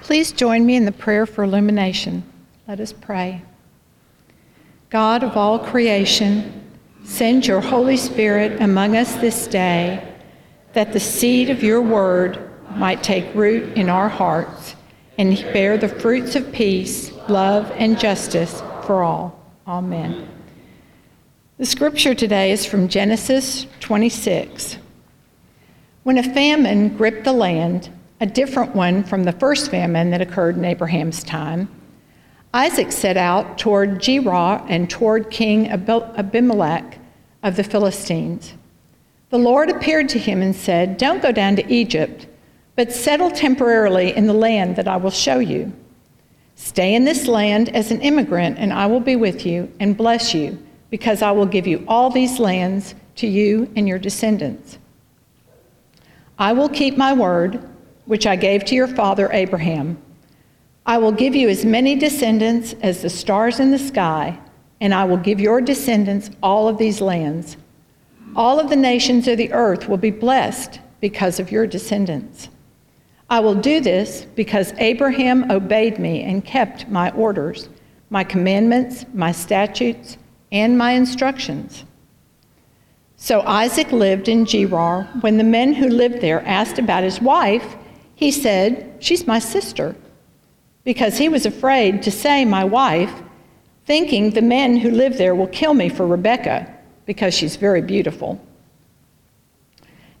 Please join me in the prayer for illumination. Let us pray. God of all creation, send your Holy Spirit among us this day, that the seed of your word might take root in our hearts and bear the fruits of peace, love, and justice for all. Amen. The scripture today is from Genesis 26. When a famine gripped the land, a different one from the first famine that occurred in Abraham's time, Isaac set out toward Gerar and toward King Abimelech of the Philistines. The Lord appeared to him and said, Don't go down to Egypt, but settle temporarily in the land that I will show you. Stay in this land as an immigrant, and I will be with you and bless you, because I will give you all these lands to you and your descendants. I will keep my word, which I gave to your father Abraham. I will give you as many descendants as the stars in the sky, and I will give your descendants all of these lands. All of the nations of the earth will be blessed because of your descendants. I will do this because Abraham obeyed me and kept my orders, my commandments, my statutes, and my instructions. So Isaac lived in Gerar. When the men who lived there asked about his wife, he said, She's my sister. Because he was afraid to say, My wife, thinking the men who live there will kill me for Rebekah, because she's very beautiful.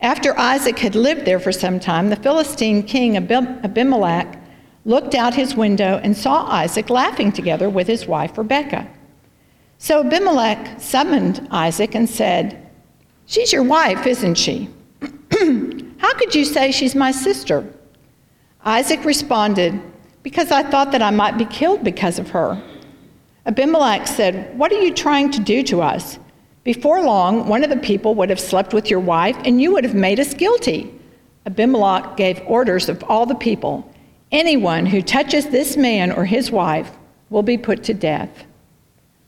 After Isaac had lived there for some time, the Philistine king Abimelech looked out his window and saw Isaac laughing together with his wife Rebekah. So Abimelech summoned Isaac and said, She's your wife, isn't she? How could you say she's my sister? Isaac responded, Because I thought that I might be killed because of her. Abimelech said, What are you trying to do to us? Before long, one of the people would have slept with your wife, and you would have made us guilty. Abimelech gave orders of all the people Anyone who touches this man or his wife will be put to death.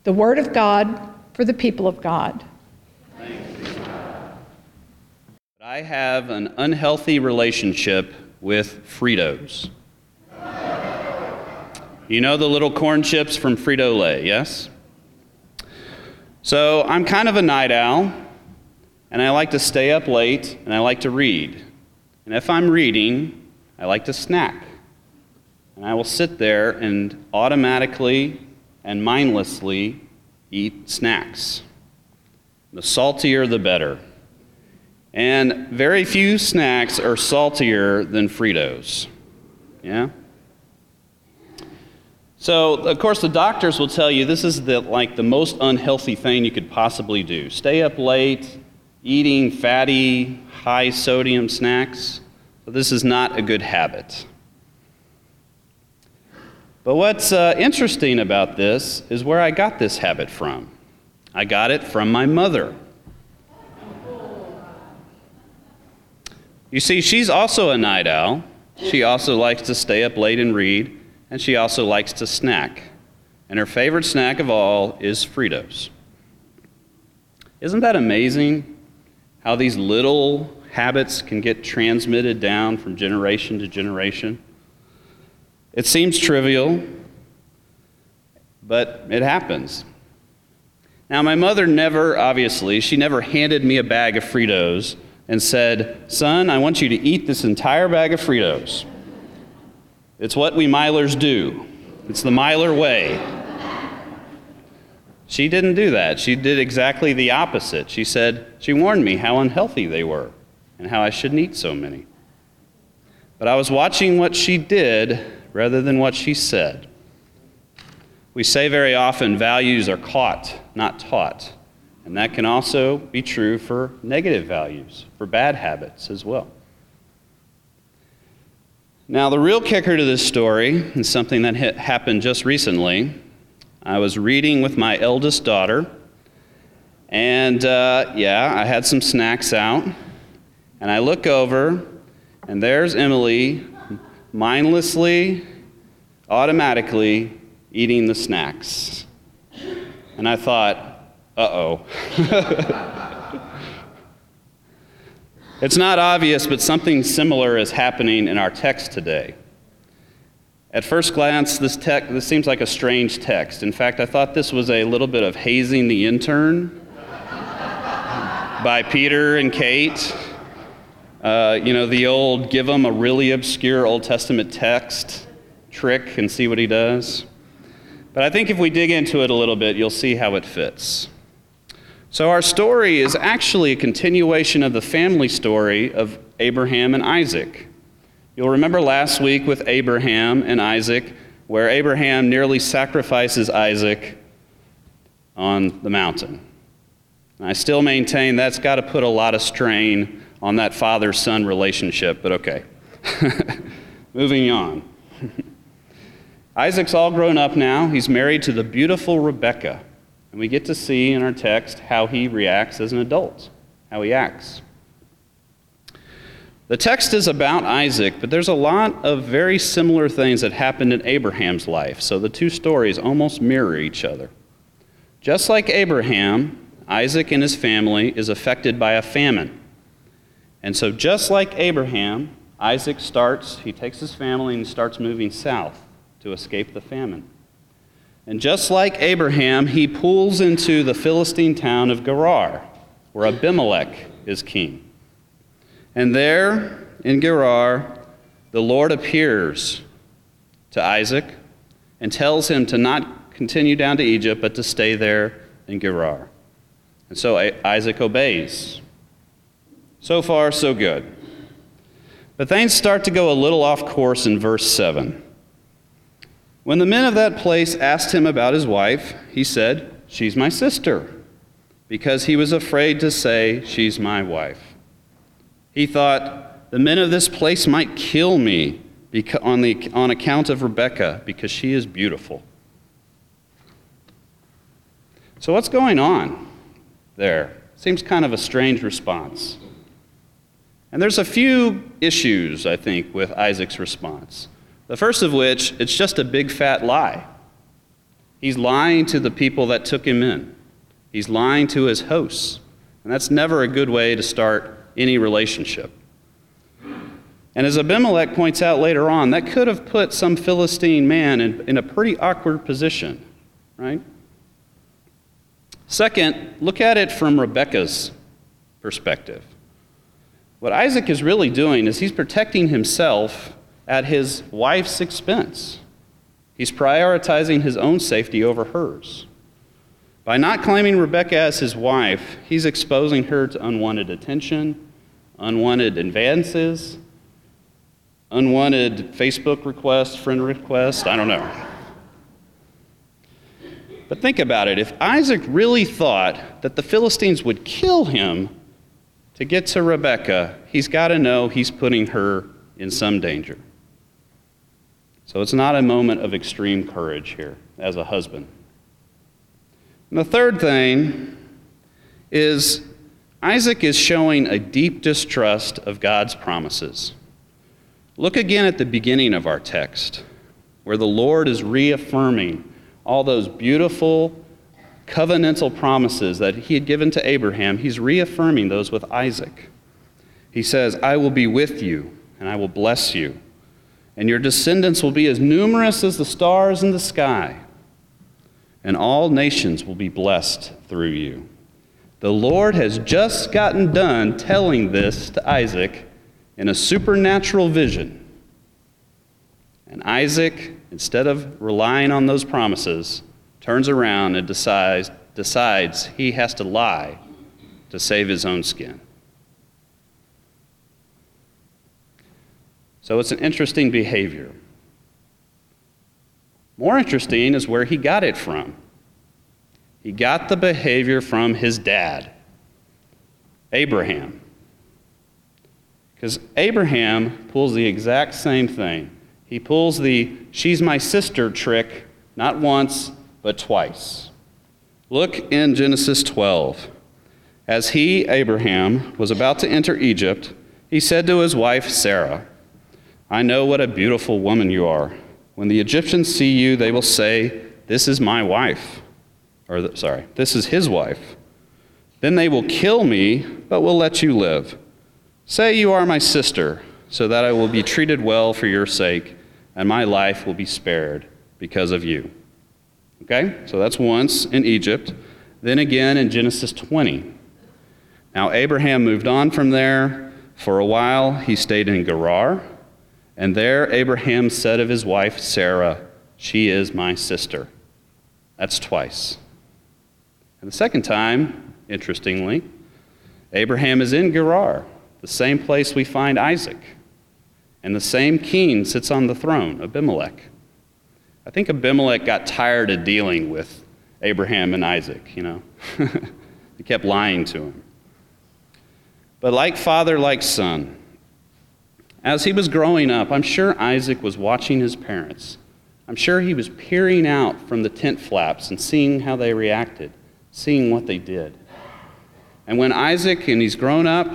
The word of God for the people of God. I have an unhealthy relationship with Fritos. You know the little corn chips from Frito Lay, yes? So I'm kind of a night owl, and I like to stay up late, and I like to read. And if I'm reading, I like to snack. And I will sit there and automatically and mindlessly eat snacks. The saltier, the better. And very few snacks are saltier than Fritos. Yeah? So, of course, the doctors will tell you this is the, like the most unhealthy thing you could possibly do. Stay up late, eating fatty, high sodium snacks. So this is not a good habit. But what's uh, interesting about this is where I got this habit from. I got it from my mother. You see, she's also a night owl. She also likes to stay up late and read, and she also likes to snack. And her favorite snack of all is Fritos. Isn't that amazing how these little habits can get transmitted down from generation to generation? It seems trivial, but it happens. Now, my mother never, obviously, she never handed me a bag of Fritos and said, Son, I want you to eat this entire bag of Fritos. It's what we Milers do, it's the Miler way. She didn't do that. She did exactly the opposite. She said, She warned me how unhealthy they were and how I shouldn't eat so many. But I was watching what she did rather than what she said. We say very often values are caught, not taught. And that can also be true for negative values, for bad habits as well. Now, the real kicker to this story is something that happened just recently. I was reading with my eldest daughter, and uh, yeah, I had some snacks out, and I look over, and there's Emily mindlessly, automatically eating the snacks. And I thought, uh oh. it's not obvious, but something similar is happening in our text today. At first glance, this, text, this seems like a strange text. In fact, I thought this was a little bit of hazing the intern by Peter and Kate. Uh, you know, the old give him a really obscure Old Testament text trick and see what he does. But I think if we dig into it a little bit, you'll see how it fits. So, our story is actually a continuation of the family story of Abraham and Isaac. You'll remember last week with Abraham and Isaac, where Abraham nearly sacrifices Isaac on the mountain. And I still maintain that's got to put a lot of strain on that father son relationship, but okay. Moving on. Isaac's all grown up now. He's married to the beautiful Rebecca. And we get to see in our text how he reacts as an adult, how he acts. The text is about Isaac, but there's a lot of very similar things that happened in Abraham's life, so the two stories almost mirror each other. Just like Abraham, Isaac and his family is affected by a famine. And so, just like Abraham, Isaac starts, he takes his family and starts moving south to escape the famine. And just like Abraham, he pulls into the Philistine town of Gerar, where Abimelech is king. And there in Gerar, the Lord appears to Isaac and tells him to not continue down to Egypt, but to stay there in Gerar. And so Isaac obeys. So far, so good. But things start to go a little off course in verse 7. When the men of that place asked him about his wife, he said, She's my sister, because he was afraid to say, She's my wife. He thought, The men of this place might kill me on, the, on account of Rebekah, because she is beautiful. So, what's going on there? Seems kind of a strange response. And there's a few issues, I think, with Isaac's response. The first of which, it's just a big fat lie. He's lying to the people that took him in, he's lying to his hosts. And that's never a good way to start any relationship. And as Abimelech points out later on, that could have put some Philistine man in, in a pretty awkward position, right? Second, look at it from Rebecca's perspective. What Isaac is really doing is he's protecting himself at his wife's expense. He's prioritizing his own safety over hers. By not claiming Rebecca as his wife, he's exposing her to unwanted attention, unwanted advances, unwanted Facebook requests, friend requests, I don't know. But think about it. If Isaac really thought that the Philistines would kill him to get to Rebecca, he's got to know he's putting her in some danger. So it's not a moment of extreme courage here as a husband. And the third thing is Isaac is showing a deep distrust of God's promises. Look again at the beginning of our text, where the Lord is reaffirming all those beautiful covenantal promises that he had given to Abraham. He's reaffirming those with Isaac. He says, I will be with you, and I will bless you and your descendants will be as numerous as the stars in the sky, and all nations will be blessed through you. The Lord has just gotten done telling this to Isaac in a supernatural vision. And Isaac, instead of relying on those promises, turns around and decides, decides he has to lie to save his own skin. So it's an interesting behavior. More interesting is where he got it from. He got the behavior from his dad, Abraham. Because Abraham pulls the exact same thing. He pulls the she's my sister trick not once, but twice. Look in Genesis 12. As he, Abraham, was about to enter Egypt, he said to his wife Sarah, I know what a beautiful woman you are. When the Egyptians see you, they will say, This is my wife. Or, sorry, this is his wife. Then they will kill me, but will let you live. Say you are my sister, so that I will be treated well for your sake, and my life will be spared because of you. Okay? So that's once in Egypt. Then again in Genesis 20. Now, Abraham moved on from there. For a while, he stayed in Gerar. And there, Abraham said of his wife Sarah, She is my sister. That's twice. And the second time, interestingly, Abraham is in Gerar, the same place we find Isaac. And the same king sits on the throne, Abimelech. I think Abimelech got tired of dealing with Abraham and Isaac, you know. he kept lying to him. But like father, like son, as he was growing up, I'm sure Isaac was watching his parents. I'm sure he was peering out from the tent flaps and seeing how they reacted, seeing what they did. And when Isaac, and he's grown up,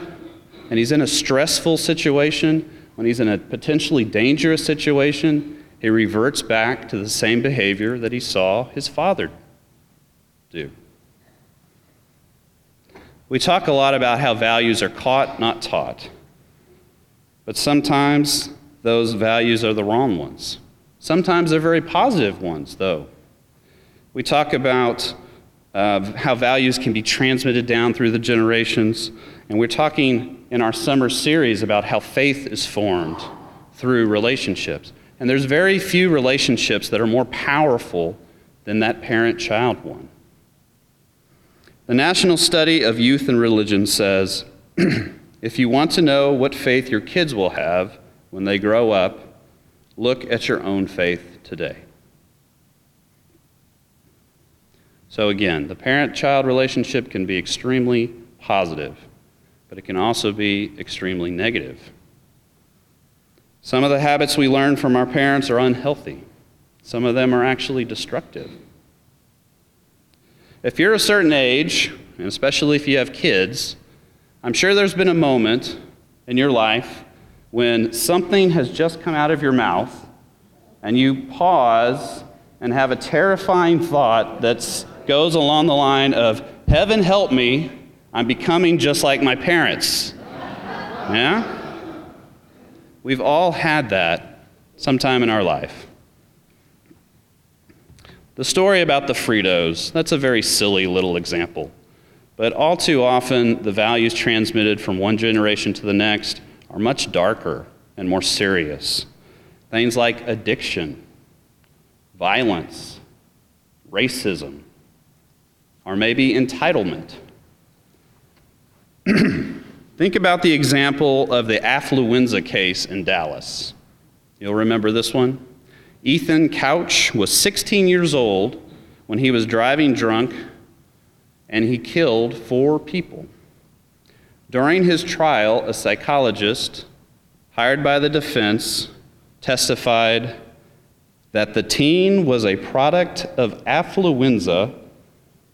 and he's in a stressful situation, when he's in a potentially dangerous situation, he reverts back to the same behavior that he saw his father do. We talk a lot about how values are caught, not taught. But sometimes those values are the wrong ones. Sometimes they're very positive ones, though. We talk about uh, how values can be transmitted down through the generations, and we're talking in our summer series about how faith is formed through relationships. And there's very few relationships that are more powerful than that parent child one. The National Study of Youth and Religion says if you want to know what faith your kids will have when they grow up, look at your own faith today. So, again, the parent child relationship can be extremely positive, but it can also be extremely negative. Some of the habits we learn from our parents are unhealthy, some of them are actually destructive. If you're a certain age, and especially if you have kids, I'm sure there's been a moment in your life when something has just come out of your mouth and you pause and have a terrifying thought that goes along the line of, Heaven help me, I'm becoming just like my parents. Yeah? We've all had that sometime in our life. The story about the Fritos, that's a very silly little example. But all too often, the values transmitted from one generation to the next are much darker and more serious. Things like addiction, violence, racism, or maybe entitlement. Think about the example of the affluenza case in Dallas. You'll remember this one? Ethan Couch was 16 years old when he was driving drunk and he killed four people. During his trial, a psychologist hired by the defense testified that the teen was a product of affluenza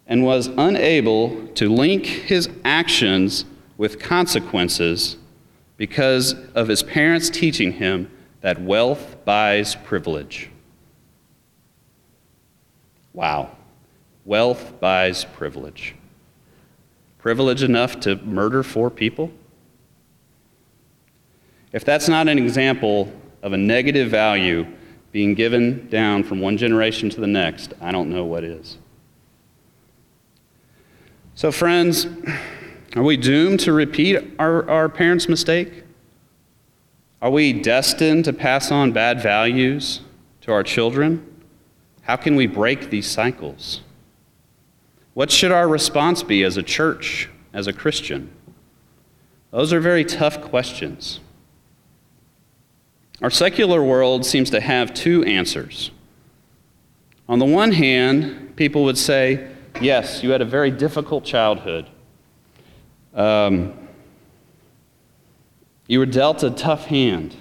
and was unable to link his actions with consequences because of his parents teaching him that wealth buys privilege. Wow. Wealth buys privilege. Privilege enough to murder four people? If that's not an example of a negative value being given down from one generation to the next, I don't know what is. So, friends, are we doomed to repeat our, our parents' mistake? Are we destined to pass on bad values to our children? How can we break these cycles? What should our response be as a church, as a Christian? Those are very tough questions. Our secular world seems to have two answers. On the one hand, people would say, Yes, you had a very difficult childhood. Um, you were dealt a tough hand,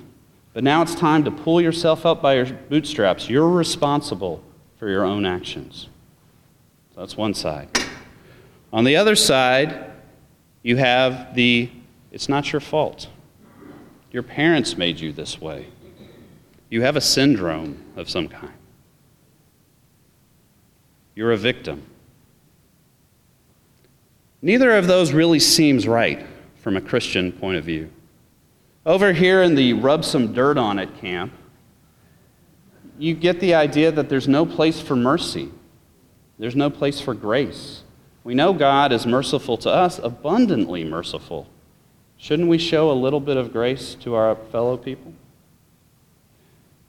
but now it's time to pull yourself up by your bootstraps. You're responsible for your own actions. That's one side. On the other side, you have the it's not your fault. Your parents made you this way. You have a syndrome of some kind. You're a victim. Neither of those really seems right from a Christian point of view. Over here in the rub some dirt on it camp, you get the idea that there's no place for mercy, there's no place for grace. We know God is merciful to us, abundantly merciful. Shouldn't we show a little bit of grace to our fellow people?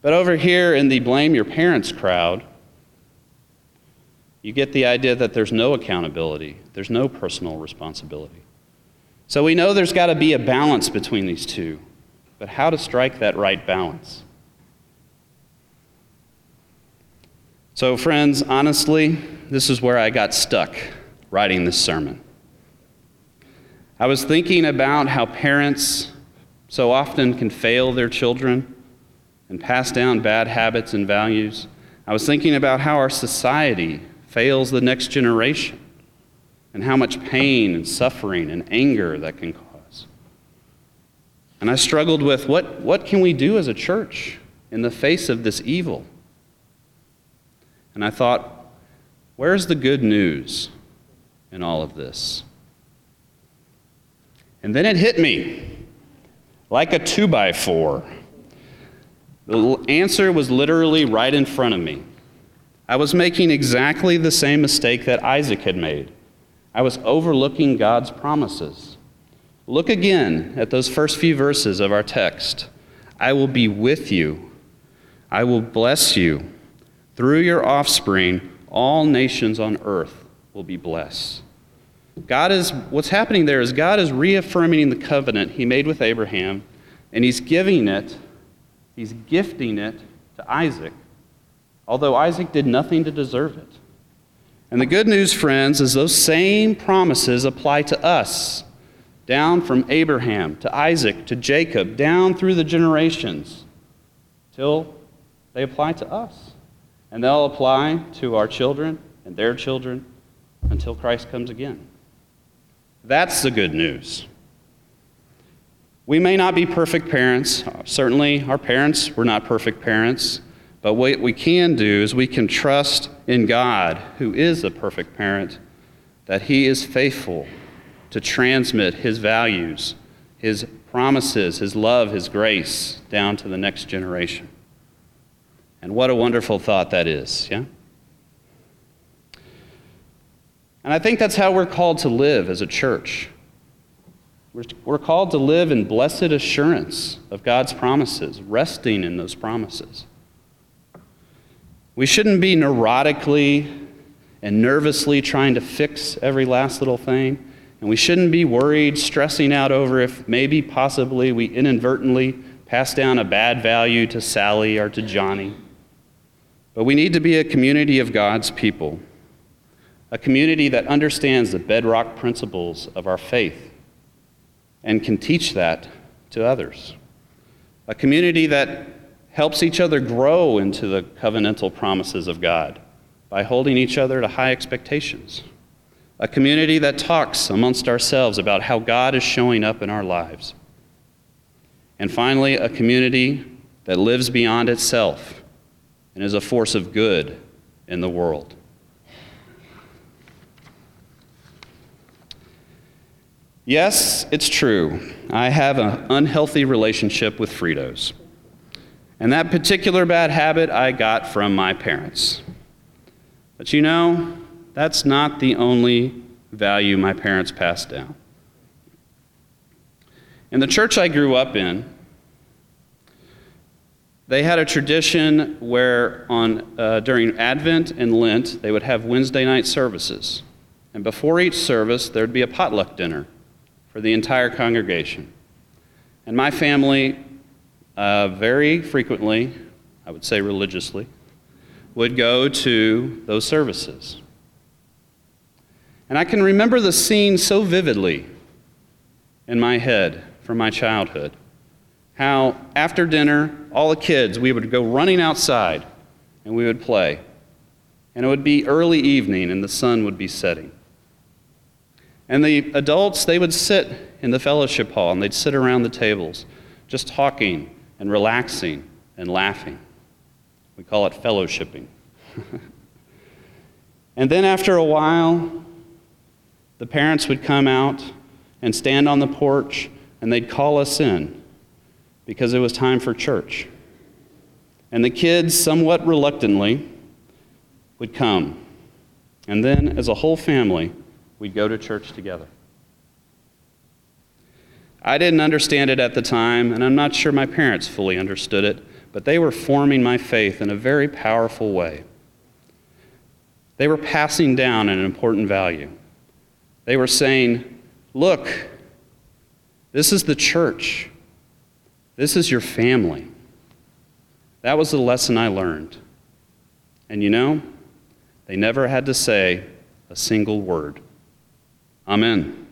But over here in the blame your parents crowd, you get the idea that there's no accountability, there's no personal responsibility. So we know there's got to be a balance between these two. But how to strike that right balance? So, friends, honestly, this is where I got stuck writing this sermon. I was thinking about how parents so often can fail their children and pass down bad habits and values. I was thinking about how our society fails the next generation and how much pain and suffering and anger that can cause. And I struggled with what, what can we do as a church in the face of this evil? And I thought, where's the good news in all of this? And then it hit me like a two by four. The answer was literally right in front of me. I was making exactly the same mistake that Isaac had made. I was overlooking God's promises. Look again at those first few verses of our text. I will be with you, I will bless you. Through your offspring, all nations on earth will be blessed. God is, what's happening there is God is reaffirming the covenant he made with Abraham, and he's giving it, he's gifting it to Isaac, although Isaac did nothing to deserve it. And the good news, friends, is those same promises apply to us, down from Abraham to Isaac to Jacob, down through the generations, till they apply to us. And they'll apply to our children and their children until Christ comes again. That's the good news. We may not be perfect parents. Certainly, our parents were not perfect parents. But what we can do is we can trust in God, who is a perfect parent, that He is faithful to transmit His values, His promises, His love, His grace down to the next generation. And what a wonderful thought that is, yeah? And I think that's how we're called to live as a church. We're, we're called to live in blessed assurance of God's promises, resting in those promises. We shouldn't be neurotically and nervously trying to fix every last little thing. And we shouldn't be worried, stressing out over if maybe, possibly, we inadvertently pass down a bad value to Sally or to Johnny. But we need to be a community of God's people, a community that understands the bedrock principles of our faith and can teach that to others, a community that helps each other grow into the covenantal promises of God by holding each other to high expectations. A community that talks amongst ourselves about how God is showing up in our lives. And finally, a community that lives beyond itself and is a force of good in the world. Yes, it's true. I have an unhealthy relationship with Fritos. And that particular bad habit I got from my parents. But you know, that's not the only value my parents passed down. In the church I grew up in, they had a tradition where on, uh, during Advent and Lent, they would have Wednesday night services. And before each service, there'd be a potluck dinner for the entire congregation. And my family uh, very frequently, I would say religiously, would go to those services. And I can remember the scene so vividly in my head from my childhood. How after dinner, all the kids, we would go running outside and we would play. And it would be early evening and the sun would be setting. And the adults, they would sit in the fellowship hall and they'd sit around the tables just talking and relaxing and laughing. We call it fellowshipping. and then after a while, the parents would come out and stand on the porch and they'd call us in because it was time for church. And the kids, somewhat reluctantly, would come. And then, as a whole family, we'd go to church together. I didn't understand it at the time, and I'm not sure my parents fully understood it, but they were forming my faith in a very powerful way. They were passing down an important value. They were saying, Look, this is the church. This is your family. That was the lesson I learned. And you know, they never had to say a single word. Amen.